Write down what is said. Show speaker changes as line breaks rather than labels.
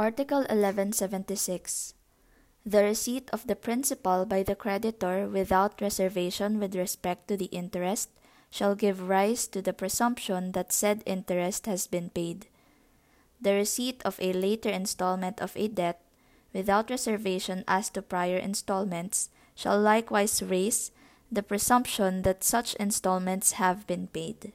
Article 1176. The receipt of the principal by the creditor without reservation with respect to the interest shall give rise to the presumption that said interest has been paid. The receipt of a later installment of a debt, without reservation as to prior installments, shall likewise raise the presumption that such installments have been paid.